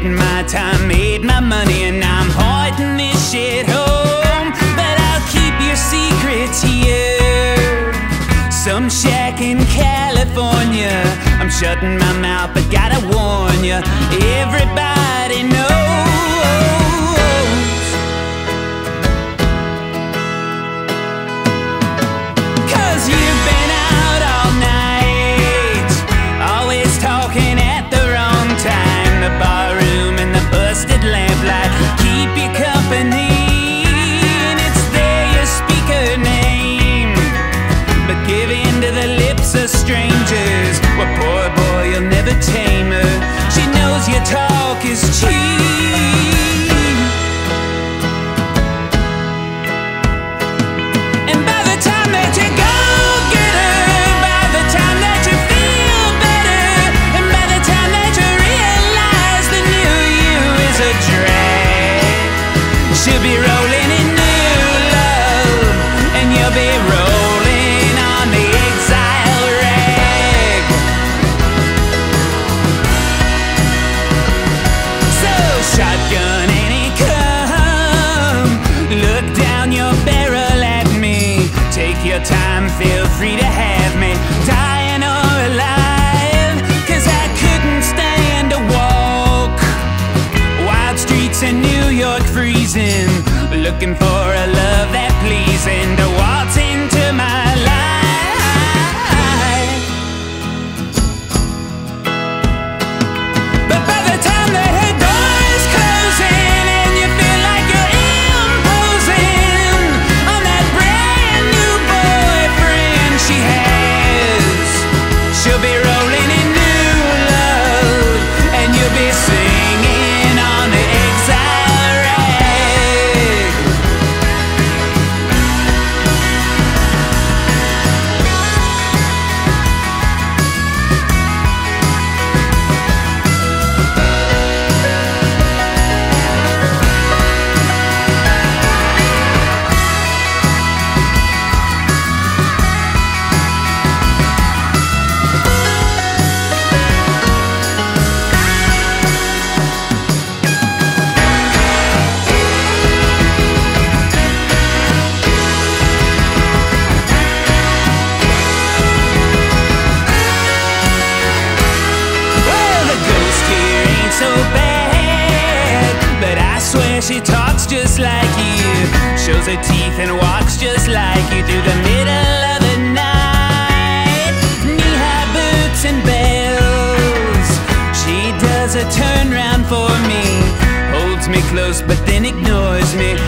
written my time, made my money, and I'm hoarding this shit home. But I'll keep your secrets here. Some shack in California. I'm shutting my mouth, but gotta warn you. Everybody knows. Talk is cheap. And by the time that you go get her, by the time that you feel better, and by the time that you realize the new you is a drag, she'll be rolling your time, feel free to have me. Dying or alive Cause I couldn't stand to walk. Wild streets in New York freezing Looking for a love that pleasing. To waltz into swear she talks just like you. Shows her teeth and walks just like you through the middle of the night. Knee-high boots and bells. She does a turnaround for me, holds me close but then ignores me.